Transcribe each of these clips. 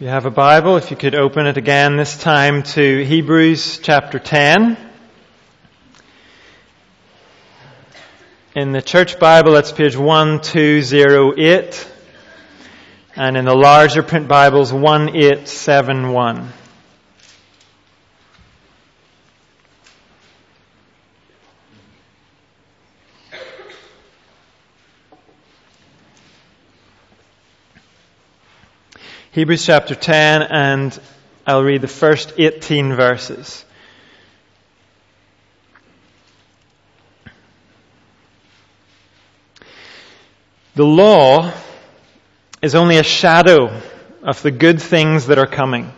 If you have a Bible, if you could open it again this time to Hebrews chapter 10. In the Church Bible, it's page 1208. And in the larger print Bibles, 1871. Hebrews chapter 10, and I'll read the first 18 verses. The law is only a shadow of the good things that are coming,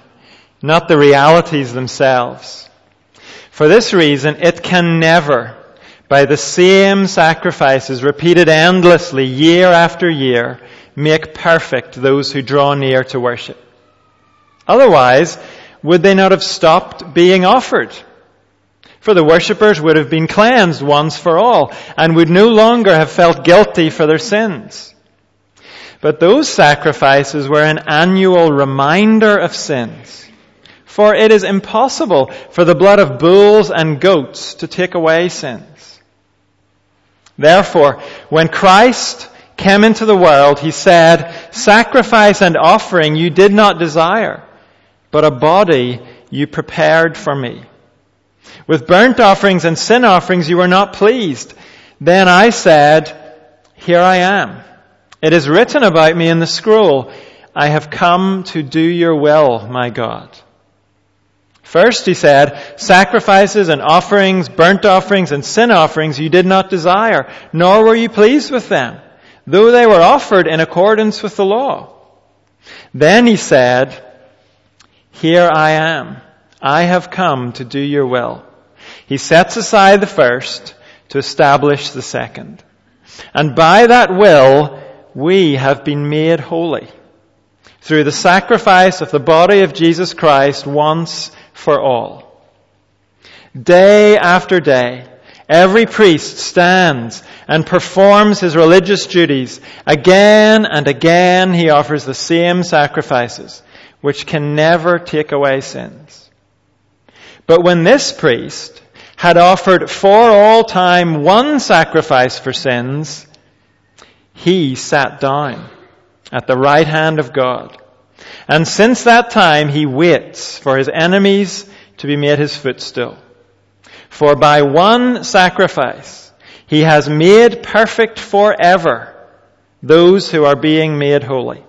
not the realities themselves. For this reason, it can never, by the same sacrifices repeated endlessly year after year, make perfect those who draw near to worship. Otherwise, would they not have stopped being offered? For the worshippers would have been cleansed once for all and would no longer have felt guilty for their sins. But those sacrifices were an annual reminder of sins. For it is impossible for the blood of bulls and goats to take away sins. Therefore, when Christ came into the world, he said, Sacrifice and offering you did not desire, but a body you prepared for me. With burnt offerings and sin offerings you were not pleased. Then I said, Here I am. It is written about me in the scroll, I have come to do your will, my God. First, he said, sacrifices and offerings, burnt offerings and sin offerings you did not desire, nor were you pleased with them though they were offered in accordance with the law. Then he said, Here I am. I have come to do your will. He sets aside the first to establish the second. And by that will, we have been made holy through the sacrifice of the body of Jesus Christ once for all. Day after day, Every priest stands and performs his religious duties. Again and again he offers the same sacrifices, which can never take away sins. But when this priest had offered for all time one sacrifice for sins, he sat down at the right hand of God. And since that time he waits for his enemies to be made his footstool. For by one sacrifice, he has made perfect forever those who are being made holy.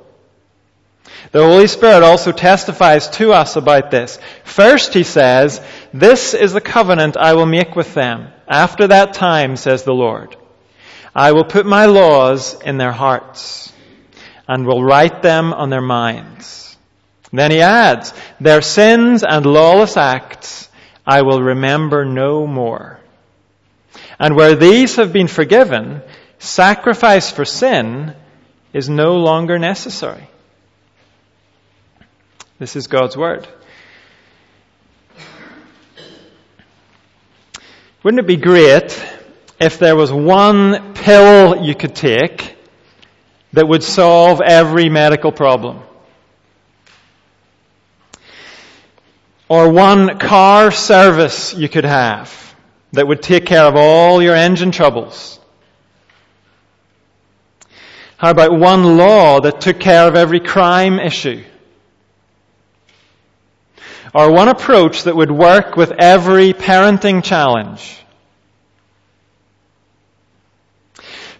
The Holy Spirit also testifies to us about this. First, he says, This is the covenant I will make with them. After that time, says the Lord, I will put my laws in their hearts and will write them on their minds. Then he adds, Their sins and lawless acts I will remember no more. And where these have been forgiven, sacrifice for sin is no longer necessary. This is God's Word. Wouldn't it be great if there was one pill you could take that would solve every medical problem? Or one car service you could have that would take care of all your engine troubles? How about one law that took care of every crime issue? Or one approach that would work with every parenting challenge?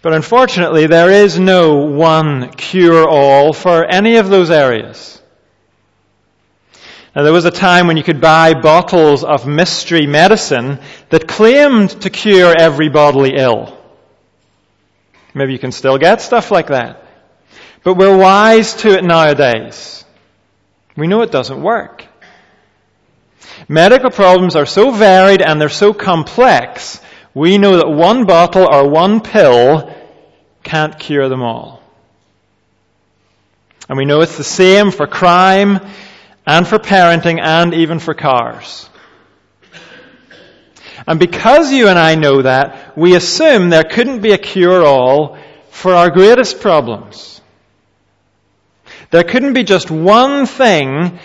But unfortunately, there is no one cure all for any of those areas. Now, there was a time when you could buy bottles of mystery medicine that claimed to cure every bodily ill. Maybe you can still get stuff like that. But we're wise to it nowadays. We know it doesn't work. Medical problems are so varied and they're so complex, we know that one bottle or one pill can't cure them all. And we know it's the same for crime and for parenting and even for cars. And because you and I know that, we assume there couldn't be a cure-all for our greatest problems. There couldn't be just one thing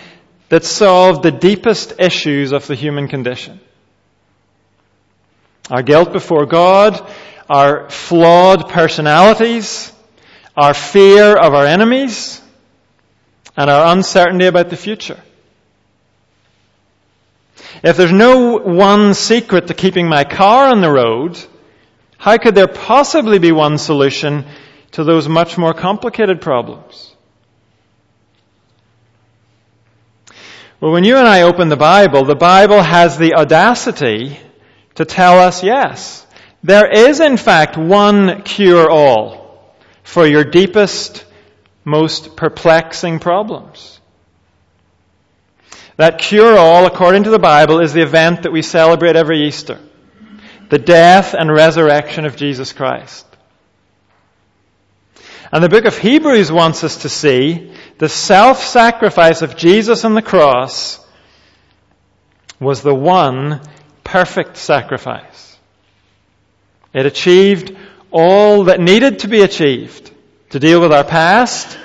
that solved the deepest issues of the human condition. Our guilt before God, our flawed personalities, our fear of our enemies, and our uncertainty about the future. If there's no one secret to keeping my car on the road, how could there possibly be one solution to those much more complicated problems? Well, when you and I open the Bible, the Bible has the audacity to tell us, yes, there is in fact one cure-all for your deepest, most perplexing problems. That cure-all, according to the Bible, is the event that we celebrate every Easter. The death and resurrection of Jesus Christ. And the book of Hebrews wants us to see the self-sacrifice of Jesus on the cross was the one perfect sacrifice. It achieved all that needed to be achieved to deal with our past,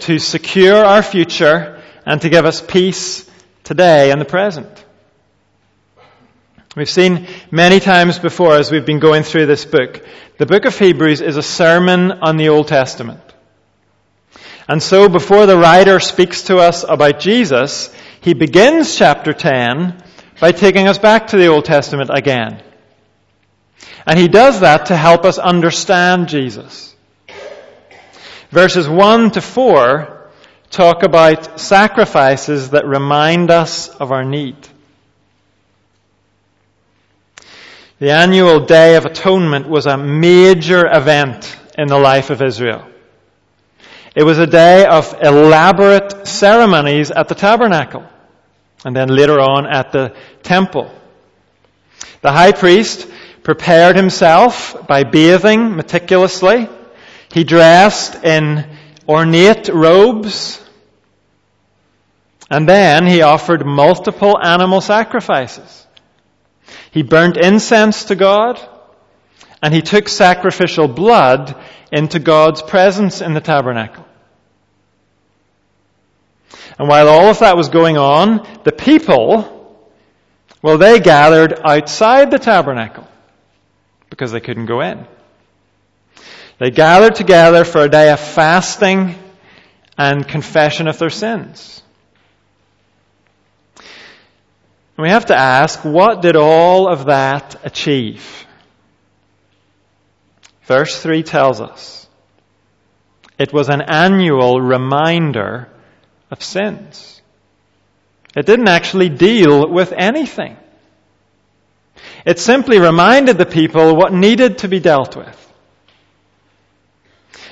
to secure our future, and to give us peace today and the present. We've seen many times before as we've been going through this book, the book of Hebrews is a sermon on the Old Testament. And so before the writer speaks to us about Jesus, he begins chapter 10 by taking us back to the Old Testament again. And he does that to help us understand Jesus. Verses 1 to 4 talk about sacrifices that remind us of our need. The annual Day of Atonement was a major event in the life of Israel. It was a day of elaborate ceremonies at the tabernacle and then later on at the temple. The high priest prepared himself by bathing meticulously. He dressed in ornate robes. And then he offered multiple animal sacrifices. He burnt incense to God, and he took sacrificial blood into God's presence in the tabernacle. And while all of that was going on, the people, well, they gathered outside the tabernacle because they couldn't go in. They gathered together for a day of fasting and confession of their sins. And we have to ask, what did all of that achieve? Verse 3 tells us it was an annual reminder of sins. It didn't actually deal with anything. It simply reminded the people what needed to be dealt with.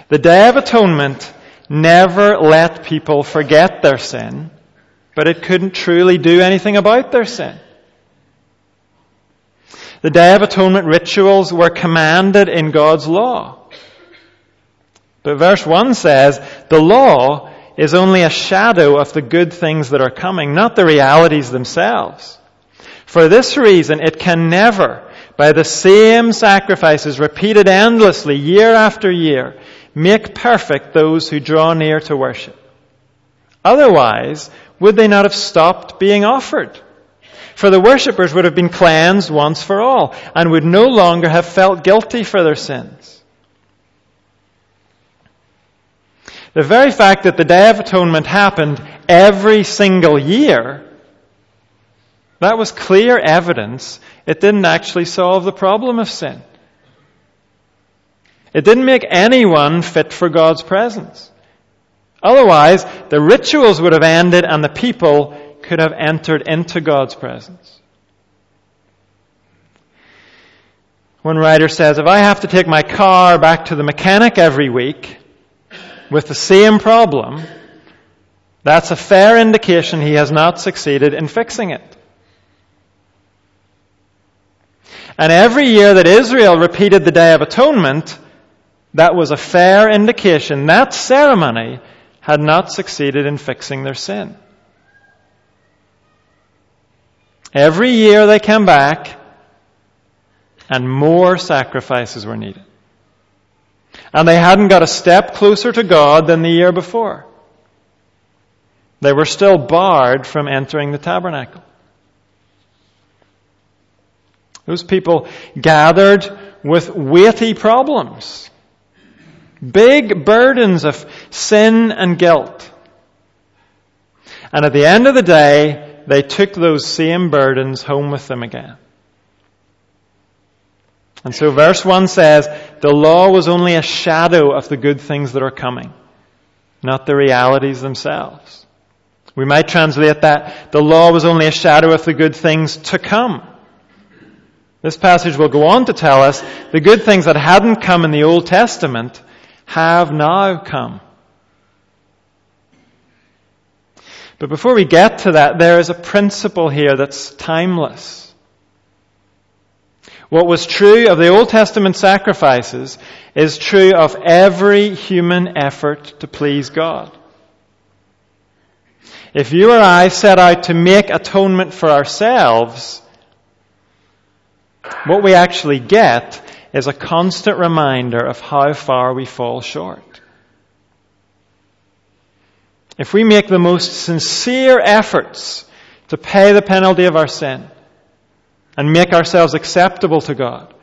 The Day of Atonement never let people forget their sin, but it couldn't truly do anything about their sin. The Day of Atonement rituals were commanded in God's law. But verse 1 says, the law is only a shadow of the good things that are coming, not the realities themselves. For this reason, it can never, by the same sacrifices repeated endlessly year after year, make perfect those who draw near to worship. Otherwise, would they not have stopped being offered? For the worshippers would have been cleansed once for all and would no longer have felt guilty for their sins. The very fact that the Day of Atonement happened every single year, that was clear evidence it didn't actually solve the problem of sin. It didn't make anyone fit for God's presence. Otherwise, the rituals would have ended and the people could have entered into God's presence. One writer says, if I have to take my car back to the mechanic every week, with the same problem, that's a fair indication he has not succeeded in fixing it. And every year that Israel repeated the Day of Atonement, that was a fair indication that ceremony had not succeeded in fixing their sin. Every year they came back, and more sacrifices were needed. And they hadn't got a step closer to God than the year before. They were still barred from entering the tabernacle. Those people gathered with weighty problems, big burdens of sin and guilt. And at the end of the day, they took those same burdens home with them again. And so verse 1 says, the law was only a shadow of the good things that are coming, not the realities themselves. We might translate that the law was only a shadow of the good things to come. This passage will go on to tell us the good things that hadn't come in the Old Testament have now come. But before we get to that, there is a principle here that's timeless. What was true of the Old Testament sacrifices is true of every human effort to please God. If you or I set out to make atonement for ourselves, what we actually get is a constant reminder of how far we fall short. If we make the most sincere efforts to pay the penalty of our sin and make ourselves acceptable to God,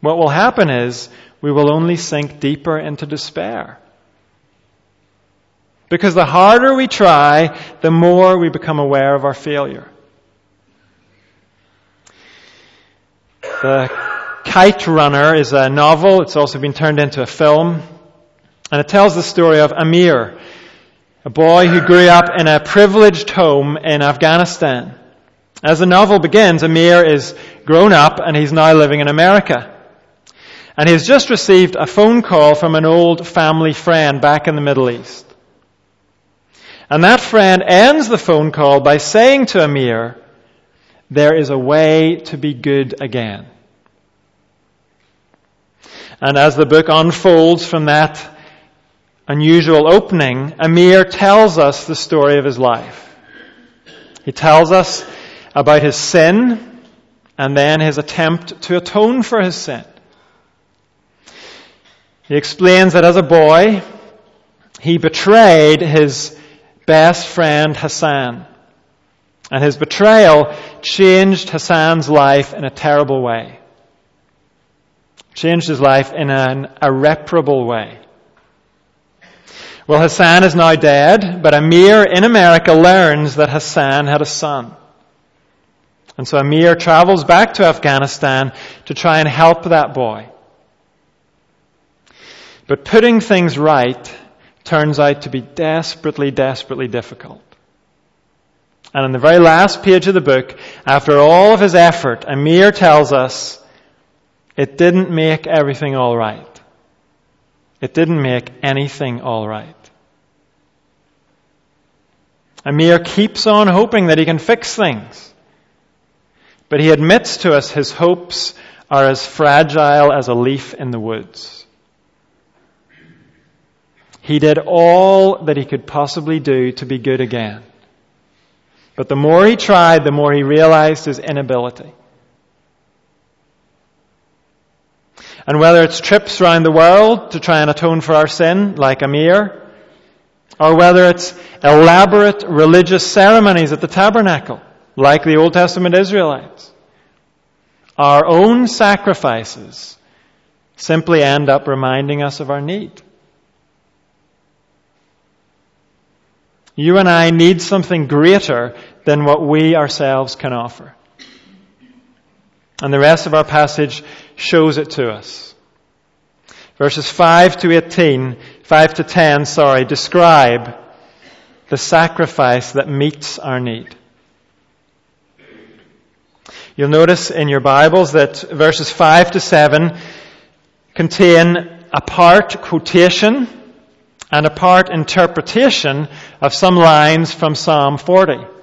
what will happen is we will only sink deeper into despair. Because the harder we try, the more we become aware of our failure. The Kite Runner is a novel. It's also been turned into a film. And it tells the story of Amir, a boy who grew up in a privileged home in Afghanistan. As the novel begins, Amir is grown up and he's now living in America. And he's just received a phone call from an old family friend back in the Middle East. And that friend ends the phone call by saying to Amir, there is a way to be good again. And as the book unfolds from that unusual opening, Amir tells us the story of his life. He tells us about his sin and then his attempt to atone for his sin. He explains that as a boy, he betrayed his best friend Hassan. And his betrayal changed Hassan's life in a terrible way. Changed his life in an irreparable way. Well, Hassan is now dead, but Amir in America learns that Hassan had a son. And so Amir travels back to Afghanistan to try and help that boy. But putting things right turns out to be desperately, desperately difficult. And in the very last page of the book, after all of his effort, Amir tells us it didn't make everything all right. It didn't make anything all right. Amir keeps on hoping that he can fix things. But he admits to us his hopes are as fragile as a leaf in the woods. He did all that he could possibly do to be good again. But the more he tried, the more he realized his inability. And whether it's trips around the world to try and atone for our sin, like Amir, or whether it's elaborate religious ceremonies at the tabernacle, like the Old Testament Israelites, our own sacrifices simply end up reminding us of our need. You and I need something greater than what we ourselves can offer. And the rest of our passage shows it to us. Verses 5 to 18, 5 to 10, sorry, describe the sacrifice that meets our need. You'll notice in your Bibles that verses 5 to 7 contain a part quotation and a part interpretation of some lines from Psalm 40.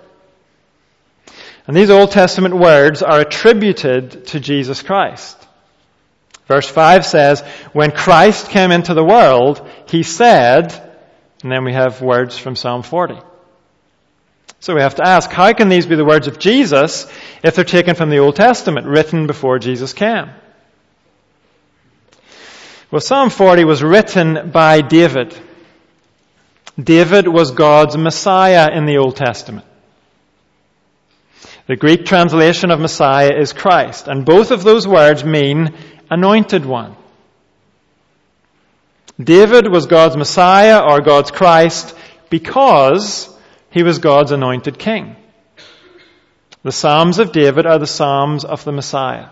And these Old Testament words are attributed to Jesus Christ. Verse 5 says, When Christ came into the world, he said, and then we have words from Psalm 40. So we have to ask, how can these be the words of Jesus if they're taken from the Old Testament, written before Jesus came? Well, Psalm 40 was written by David. David was God's Messiah in the Old Testament. The Greek translation of Messiah is Christ, and both of those words mean anointed one. David was God's Messiah or God's Christ because he was God's anointed king. The Psalms of David are the Psalms of the Messiah.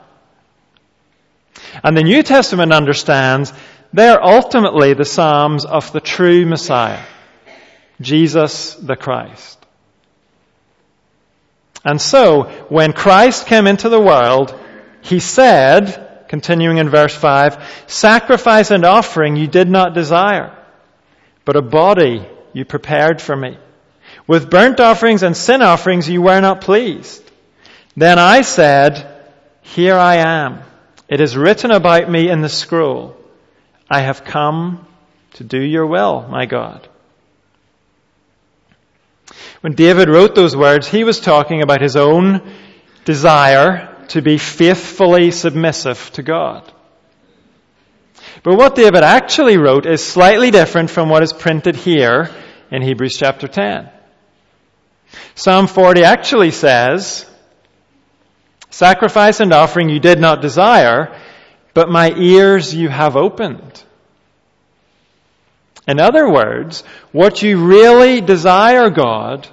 And the New Testament understands they're ultimately the Psalms of the true Messiah, Jesus the Christ. And so, when Christ came into the world, he said, continuing in verse 5, Sacrifice and offering you did not desire, but a body you prepared for me. With burnt offerings and sin offerings you were not pleased. Then I said, Here I am. It is written about me in the scroll. I have come to do your will, my God. When David wrote those words, he was talking about his own desire to be faithfully submissive to God. But what David actually wrote is slightly different from what is printed here in Hebrews chapter 10. Psalm 40 actually says, Sacrifice and offering you did not desire, but my ears you have opened. In other words, what you really desire, God,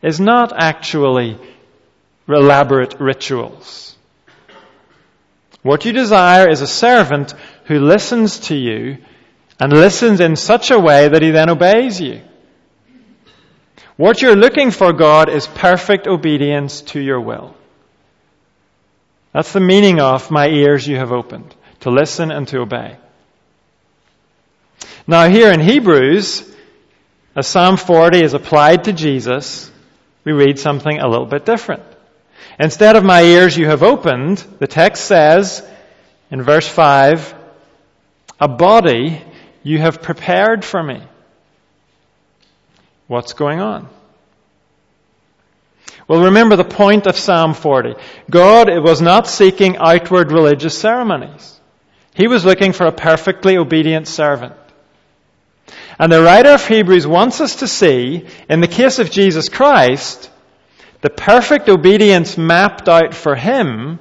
is not actually elaborate rituals. What you desire is a servant who listens to you and listens in such a way that he then obeys you. What you're looking for, God, is perfect obedience to your will. That's the meaning of my ears you have opened, to listen and to obey. Now here in Hebrews, as Psalm 40 is applied to Jesus, we read something a little bit different. Instead of my ears you have opened, the text says in verse 5, a body you have prepared for me. What's going on? Well, remember the point of Psalm 40. God was not seeking outward religious ceremonies. He was looking for a perfectly obedient servant. And the writer of Hebrews wants us to see, in the case of Jesus Christ, the perfect obedience mapped out for him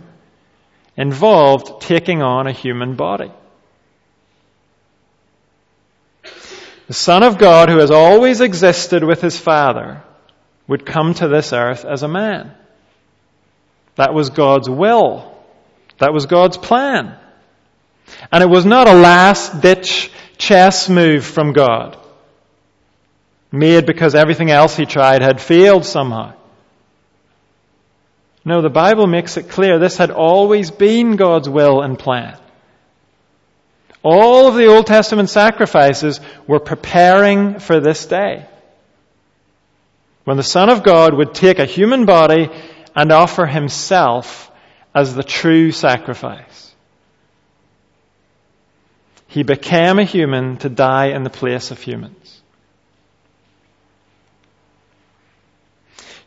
involved taking on a human body. The Son of God, who has always existed with his Father, would come to this earth as a man. That was God's will. That was God's plan. And it was not a last ditch chess move from God, made because everything else he tried had failed somehow. No, the Bible makes it clear this had always been God's will and plan. All of the Old Testament sacrifices were preparing for this day when the Son of God would take a human body and offer himself as the true sacrifice. He became a human to die in the place of humans.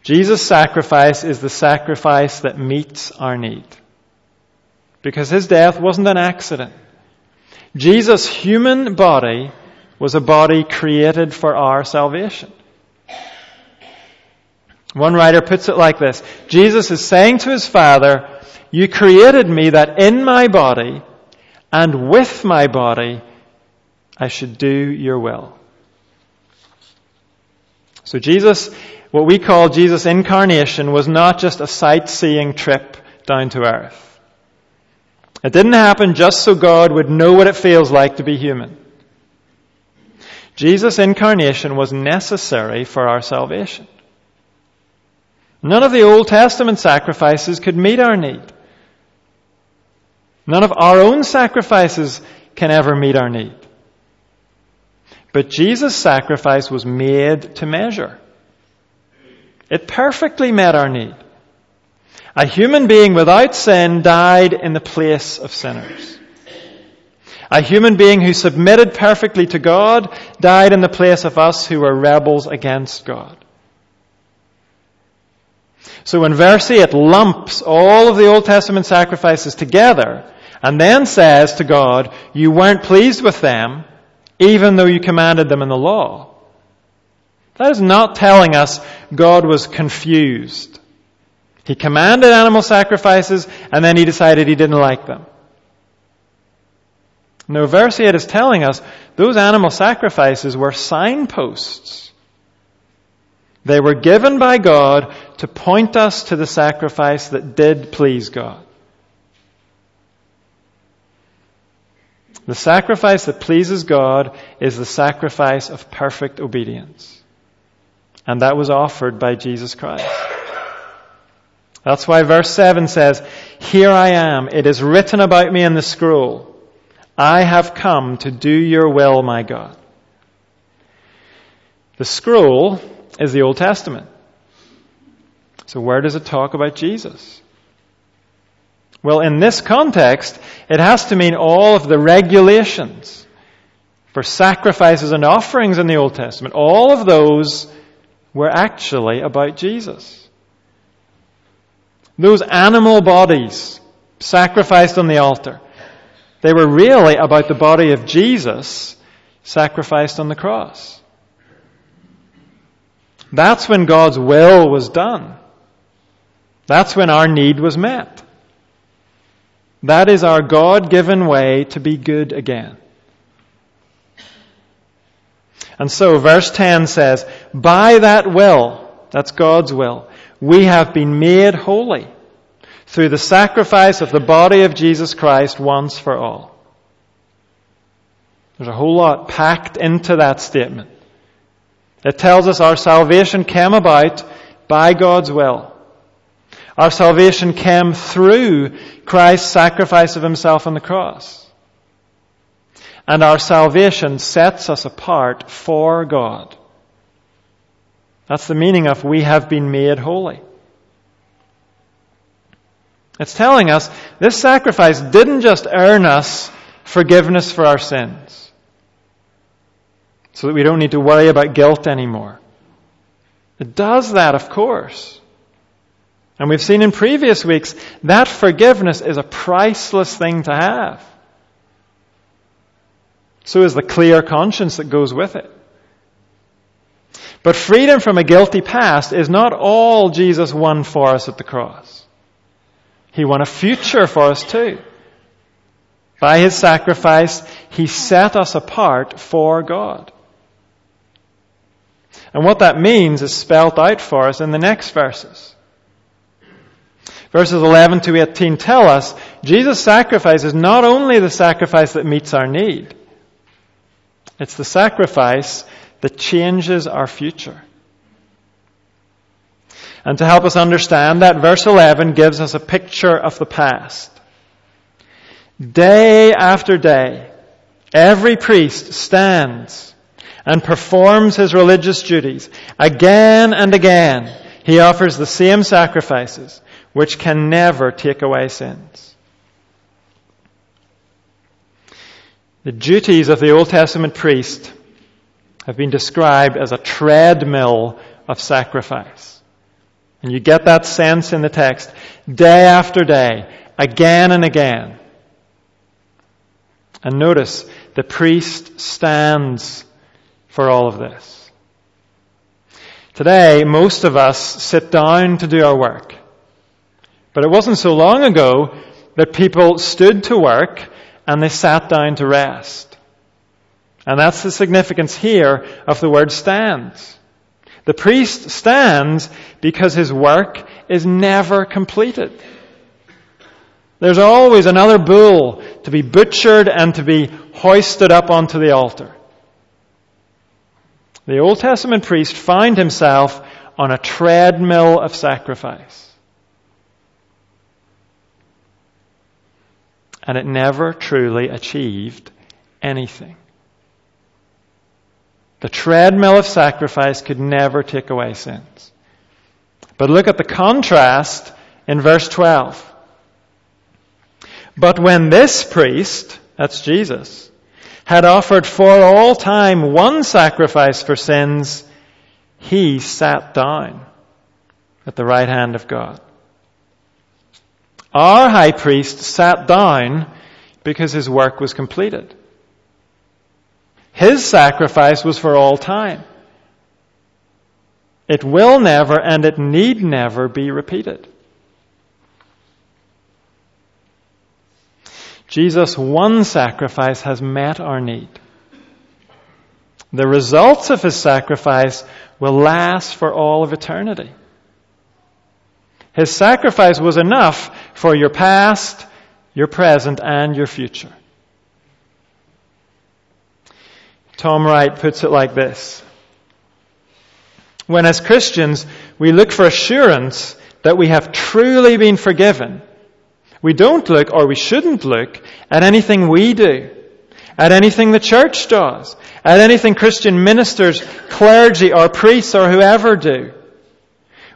Jesus' sacrifice is the sacrifice that meets our need. Because his death wasn't an accident. Jesus' human body was a body created for our salvation. One writer puts it like this Jesus is saying to his Father, You created me that in my body and with my body I should do your will. So Jesus, what we call Jesus' incarnation, was not just a sightseeing trip down to earth. It didn't happen just so God would know what it feels like to be human. Jesus' incarnation was necessary for our salvation. None of the Old Testament sacrifices could meet our need. None of our own sacrifices can ever meet our need. But Jesus' sacrifice was made to measure. It perfectly met our need. A human being without sin died in the place of sinners. A human being who submitted perfectly to God died in the place of us who were rebels against God. So in verse 8, it lumps all of the Old Testament sacrifices together and then says to God, You weren't pleased with them, even though you commanded them in the law. That is not telling us God was confused. He commanded animal sacrifices and then he decided he didn't like them. No, verse 8 is telling us those animal sacrifices were signposts. They were given by God to point us to the sacrifice that did please God. The sacrifice that pleases God is the sacrifice of perfect obedience. And that was offered by Jesus Christ. That's why verse 7 says, Here I am. It is written about me in the scroll. I have come to do your will, my God. The scroll is the Old Testament. So where does it talk about Jesus? Well, in this context, it has to mean all of the regulations for sacrifices and offerings in the Old Testament. All of those were actually about Jesus. Those animal bodies sacrificed on the altar, they were really about the body of Jesus sacrificed on the cross. That's when God's will was done. That's when our need was met. That is our God given way to be good again. And so verse 10 says, by that will, that's God's will, we have been made holy through the sacrifice of the body of Jesus Christ once for all. There's a whole lot packed into that statement. It tells us our salvation came about by God's will. Our salvation came through Christ's sacrifice of himself on the cross. And our salvation sets us apart for God. That's the meaning of we have been made holy. It's telling us this sacrifice didn't just earn us forgiveness for our sins so that we don't need to worry about guilt anymore. It does that, of course. And we've seen in previous weeks that forgiveness is a priceless thing to have. So is the clear conscience that goes with it. But freedom from a guilty past is not all Jesus won for us at the cross. He won a future for us too. By his sacrifice, he set us apart for God. And what that means is spelt out for us in the next verses. Verses 11 to 18 tell us Jesus' sacrifice is not only the sacrifice that meets our need, it's the sacrifice that changes our future. And to help us understand that, verse 11 gives us a picture of the past. Day after day, every priest stands and performs his religious duties. Again and again, he offers the same sacrifices, which can never take away sins. The duties of the Old Testament priest have been described as a treadmill of sacrifice. And you get that sense in the text day after day, again and again. And notice, the priest stands for all of this. Today, most of us sit down to do our work. But it wasn't so long ago that people stood to work and they sat down to rest. And that's the significance here of the word stands. The priest stands because his work is never completed. There's always another bull to be butchered and to be hoisted up onto the altar. The Old Testament priest found himself on a treadmill of sacrifice. And it never truly achieved anything. The treadmill of sacrifice could never take away sins. But look at the contrast in verse 12. But when this priest, that's Jesus, had offered for all time one sacrifice for sins, he sat down at the right hand of God. Our high priest sat down because his work was completed. His sacrifice was for all time. It will never and it need never be repeated. Jesus' one sacrifice has met our need. The results of his sacrifice will last for all of eternity. His sacrifice was enough for your past, your present, and your future. Tom Wright puts it like this. When as Christians we look for assurance that we have truly been forgiven, we don't look, or we shouldn't look, at anything we do, at anything the church does, at anything Christian ministers, clergy, or priests, or whoever do.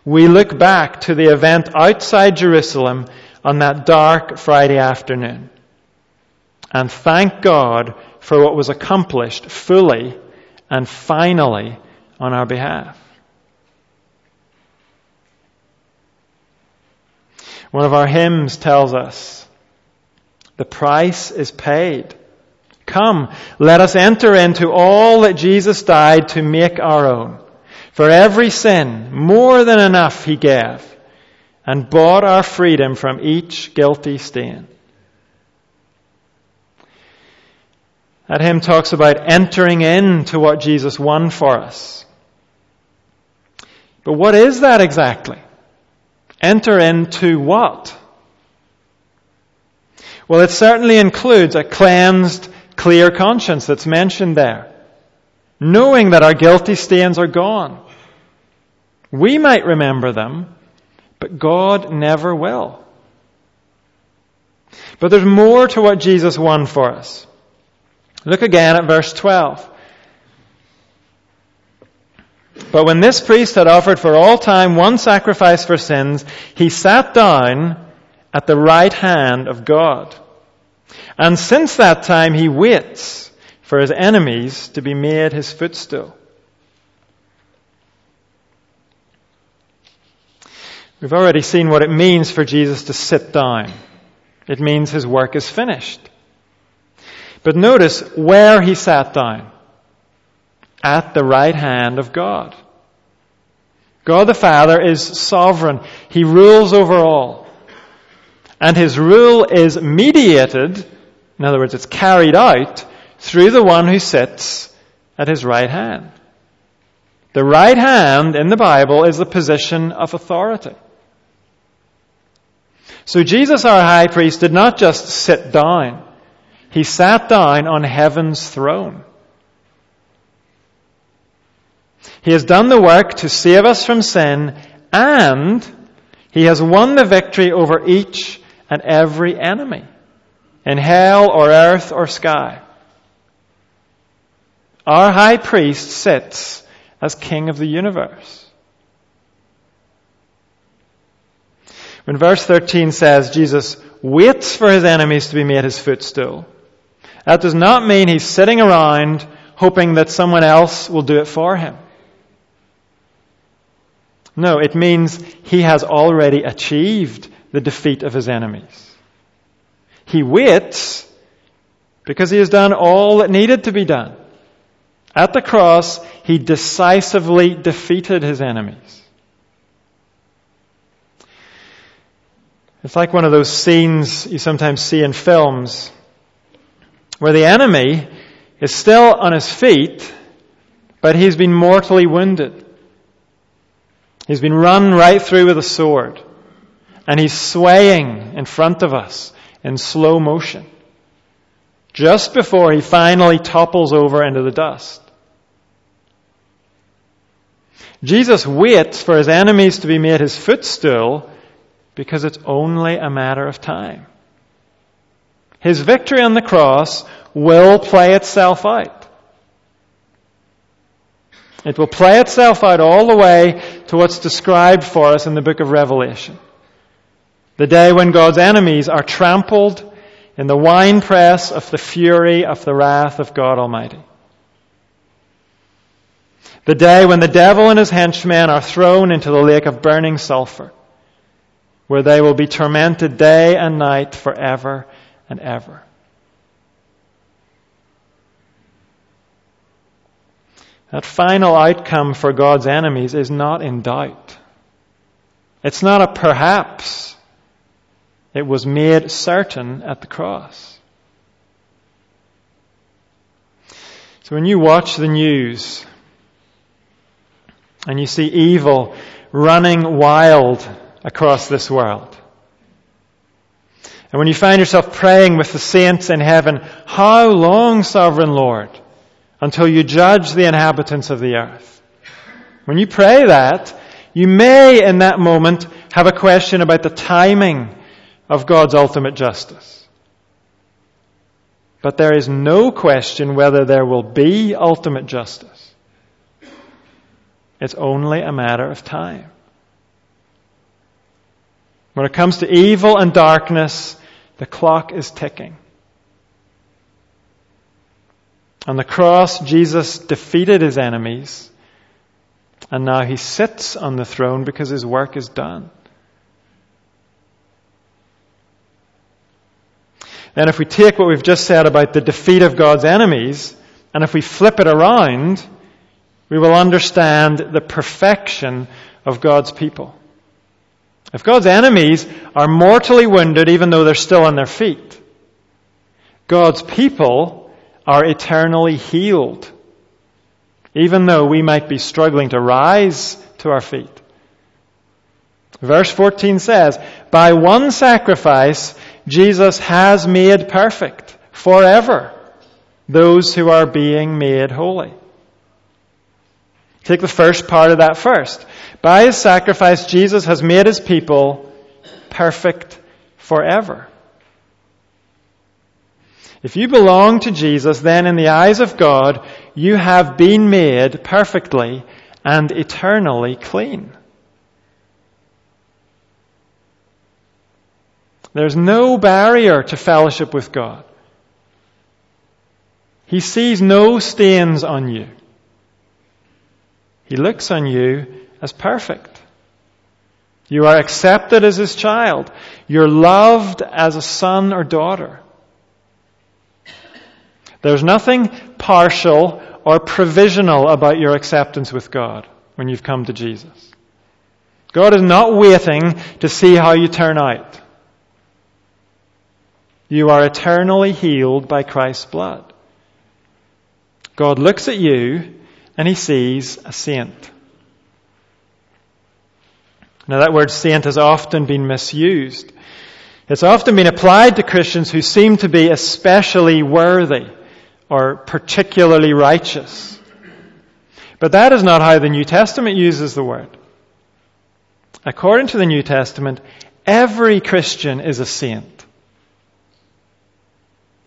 We look back to the event outside Jerusalem on that dark Friday afternoon and thank God for what was accomplished fully and finally on our behalf. One of our hymns tells us, the price is paid. Come, let us enter into all that Jesus died to make our own. For every sin, more than enough he gave, and bought our freedom from each guilty stain. That hymn talks about entering into what Jesus won for us. But what is that exactly? Enter into what? Well, it certainly includes a cleansed, clear conscience that's mentioned there. Knowing that our guilty stains are gone. We might remember them, but God never will. But there's more to what Jesus won for us. Look again at verse 12. But when this priest had offered for all time one sacrifice for sins, he sat down at the right hand of God. And since that time he waits for his enemies to be made his footstool. We've already seen what it means for Jesus to sit down. It means his work is finished. But notice where he sat down at the right hand of God. God the Father is sovereign. He rules over all. And his rule is mediated, in other words, it's carried out through the one who sits at his right hand. The right hand in the Bible is the position of authority. So Jesus, our high priest, did not just sit down. He sat down on heaven's throne. He has done the work to save us from sin and he has won the victory over each and every enemy in hell or earth or sky. Our high priest sits as king of the universe. When verse 13 says Jesus waits for his enemies to be made his footstool, that does not mean he's sitting around hoping that someone else will do it for him. No, it means he has already achieved the defeat of his enemies. He waits because he has done all that needed to be done. At the cross, he decisively defeated his enemies. It's like one of those scenes you sometimes see in films where the enemy is still on his feet, but he's been mortally wounded. He's been run right through with a sword. And he's swaying in front of us in slow motion. Just before he finally topples over into the dust. Jesus waits for his enemies to be made his footstool because it's only a matter of time. His victory on the cross will play itself out. It will play itself out all the way to what's described for us in the book of Revelation. The day when God's enemies are trampled in the winepress of the fury of the wrath of God Almighty. The day when the devil and his henchmen are thrown into the lake of burning sulfur, where they will be tormented day and night forever and ever. that final outcome for God's enemies is not in doubt. It's not a perhaps. It was made certain at the cross. So when you watch the news and you see evil running wild across this world, and when you find yourself praying with the saints in heaven, how long, sovereign Lord, until you judge the inhabitants of the earth? When you pray that, you may in that moment have a question about the timing of God's ultimate justice. But there is no question whether there will be ultimate justice. It's only a matter of time. When it comes to evil and darkness, the clock is ticking. On the cross, Jesus defeated his enemies, and now he sits on the throne because his work is done. And if we take what we've just said about the defeat of God's enemies, and if we flip it around, we will understand the perfection of God's people. If God's enemies are mortally wounded even though they're still on their feet, God's people are eternally healed, even though we might be struggling to rise to our feet. Verse 14 says, By one sacrifice, Jesus has made perfect forever those who are being made holy. Take the first part of that first. By his sacrifice, Jesus has made his people perfect forever. If you belong to Jesus, then in the eyes of God, you have been made perfectly and eternally clean. There's no barrier to fellowship with God. He sees no stains on you. He looks on you as perfect. You are accepted as his child. You're loved as a son or daughter. There's nothing partial or provisional about your acceptance with God when you've come to Jesus. God is not waiting to see how you turn out. You are eternally healed by Christ's blood. God looks at you and he sees a saint. Now that word saint has often been misused. It's often been applied to Christians who seem to be especially worthy or particularly righteous. But that is not how the New Testament uses the word. According to the New Testament, every Christian is a saint.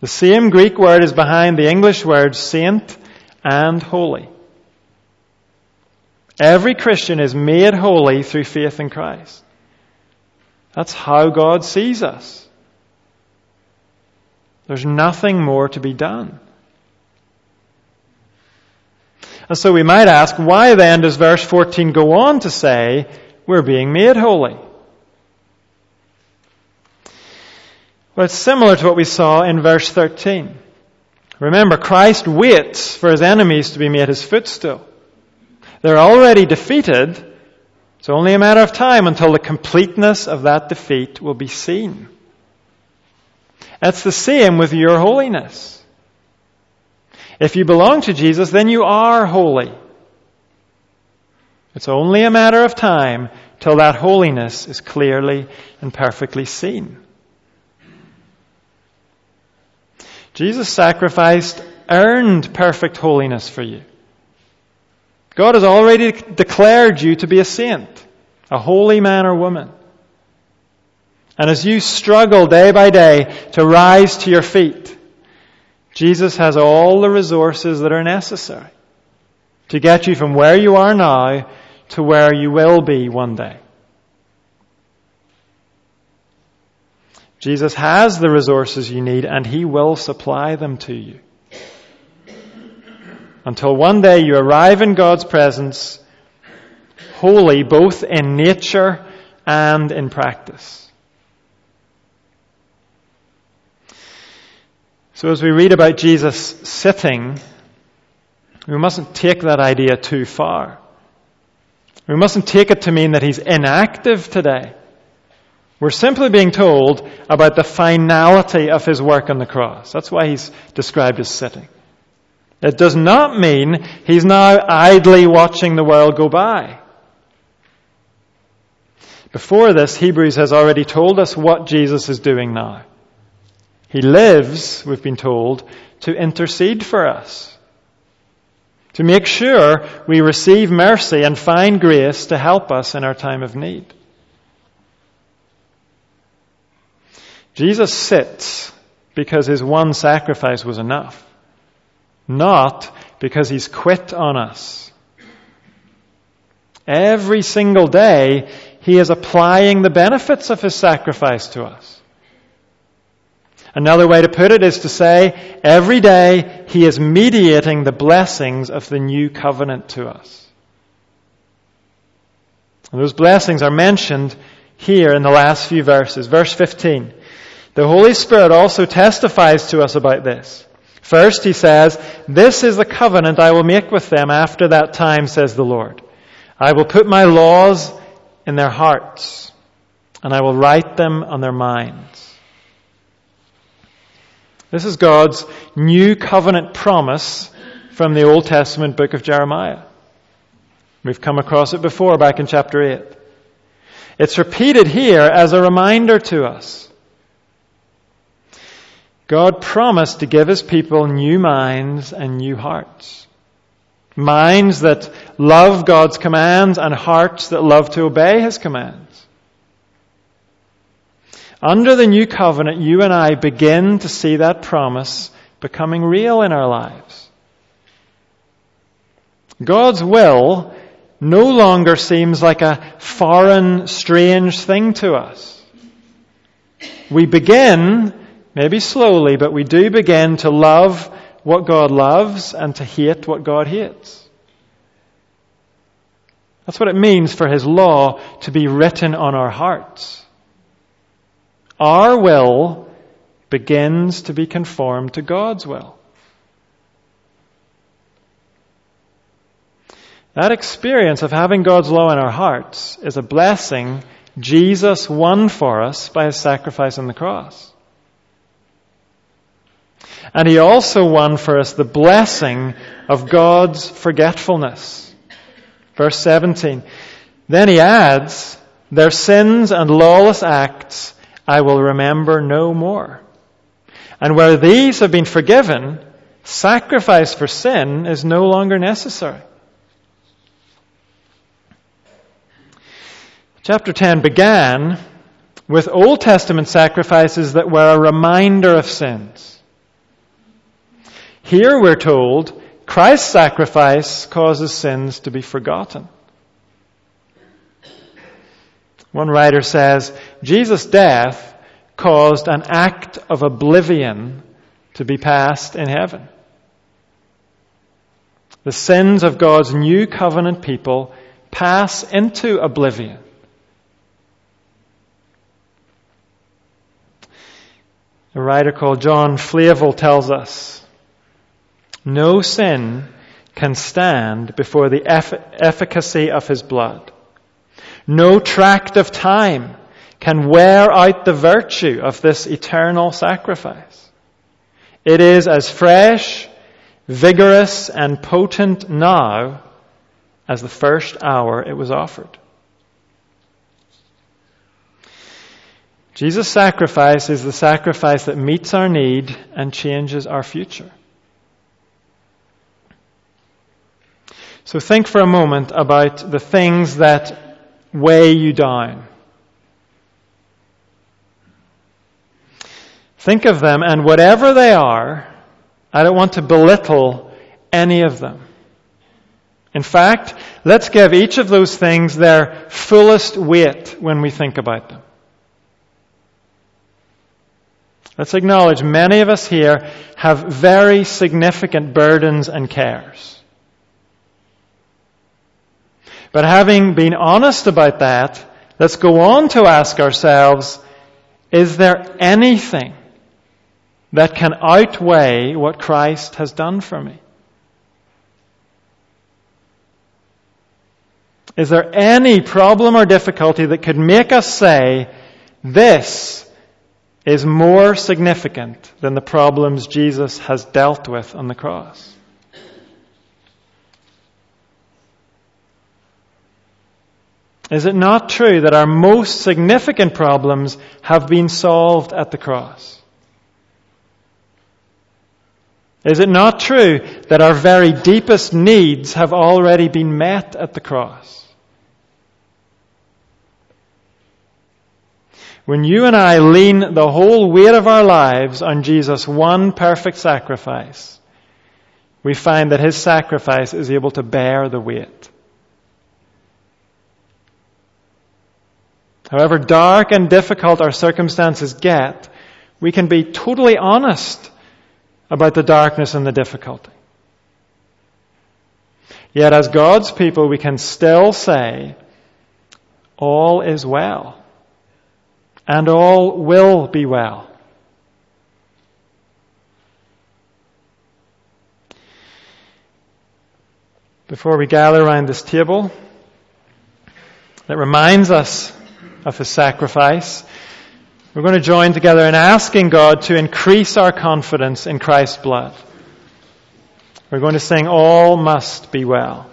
The same Greek word is behind the English words saint and holy. Every Christian is made holy through faith in Christ. That's how God sees us. There's nothing more to be done. And so we might ask, why then does verse 14 go on to say, we're being made holy? Well, it's similar to what we saw in verse 13. Remember, Christ waits for his enemies to be made his footstool. They're already defeated. It's only a matter of time until the completeness of that defeat will be seen. That's the same with your holiness. If you belong to Jesus, then you are holy. It's only a matter of time till that holiness is clearly and perfectly seen. Jesus' sacrificed earned perfect holiness for you. God has already declared you to be a saint, a holy man or woman. And as you struggle day by day to rise to your feet, Jesus has all the resources that are necessary to get you from where you are now to where you will be one day. Jesus has the resources you need and He will supply them to you. Until one day you arrive in God's presence, holy both in nature and in practice. So as we read about Jesus sitting, We mustn't take that idea too far. We mustn't take it to mean that he's inactive today. We're simply being told about the finality of his work on the cross. That's why he's described as sitting. It does not mean he's now idly watching the world go by. Before this, Hebrews has already told us what Jesus is doing now. He lives, we've been told, to intercede for us. To make sure we receive mercy and find grace to help us in our time of need. Jesus sits because his one sacrifice was enough, not because he's quit on us. Every single day, he is applying the benefits of his sacrifice to us. Another way to put it is to say, every day he is mediating the blessings of the new covenant to us. And those blessings are mentioned here in the last few verses. Verse 15. The Holy Spirit also testifies to us about this. First, he says, This is the covenant I will make with them after that time, says the Lord. I will put my laws in their hearts, and I will write them on their minds. This is God's new covenant promise from the Old Testament book of Jeremiah. We've come across it before back in chapter 8. It's repeated here as a reminder to us. God promised to give his people new minds and new hearts. Minds that love God's commands and hearts that love to obey his commands. Under the new covenant, you and I begin to see that promise becoming real in our lives. God's will no longer seems like a foreign, strange thing to us. We begin Maybe slowly, but we do begin to love what God loves and to hate what God hates. That's what it means for His law to be written on our hearts. Our will begins to be conformed to God's will. That experience of having God's law in our hearts is a blessing Jesus won for us by His sacrifice on the cross. And he also won for us the blessing of God's forgetfulness. Verse 17. Then he adds, Their sins and lawless acts I will remember no more. And where these have been forgiven, sacrifice for sin is no longer necessary. Chapter 10 began with Old Testament sacrifices that were a reminder of sins. Here we're told Christ's sacrifice causes sins to be forgotten. One writer says, Jesus' death caused an act of oblivion to be passed in heaven. The sins of God's new covenant people pass into oblivion. A writer called John Flavel tells us no sin can stand before the efficacy of his blood. No tract of time can wear out the virtue of this eternal sacrifice. It is as fresh, vigorous, and potent now as the first hour it was offered. Jesus' sacrifice is the sacrifice that meets our need and changes our future. So think for a moment about the things that weigh you down. Think of them, and whatever they are, I don't want to belittle any of them. In fact, let's give each of those things their fullest weight when we think about them. Let's acknowledge many of us here have very significant burdens and cares. But having been honest about that, let's go on to ask ourselves, is there anything that can outweigh what Christ has done for me? Is there any problem or difficulty that could make us say, this is more significant than the problems Jesus has dealt with on the cross? Is it not true that our most significant problems have been solved at the cross? Is it not true that our very deepest needs have already been met at the cross? When you and I lean the whole weight of our lives on Jesus' one perfect sacrifice, we find that his sacrifice is able to bear the weight. However dark and difficult our circumstances get, we can be totally honest about the darkness and the difficulty. Yet as God's people, we can still say, all is well. And all will be well. Before we gather around this table that reminds us of his sacrifice. We're going to join together in asking God to increase our confidence in Christ's blood. We're going to sing, All Must Be Well.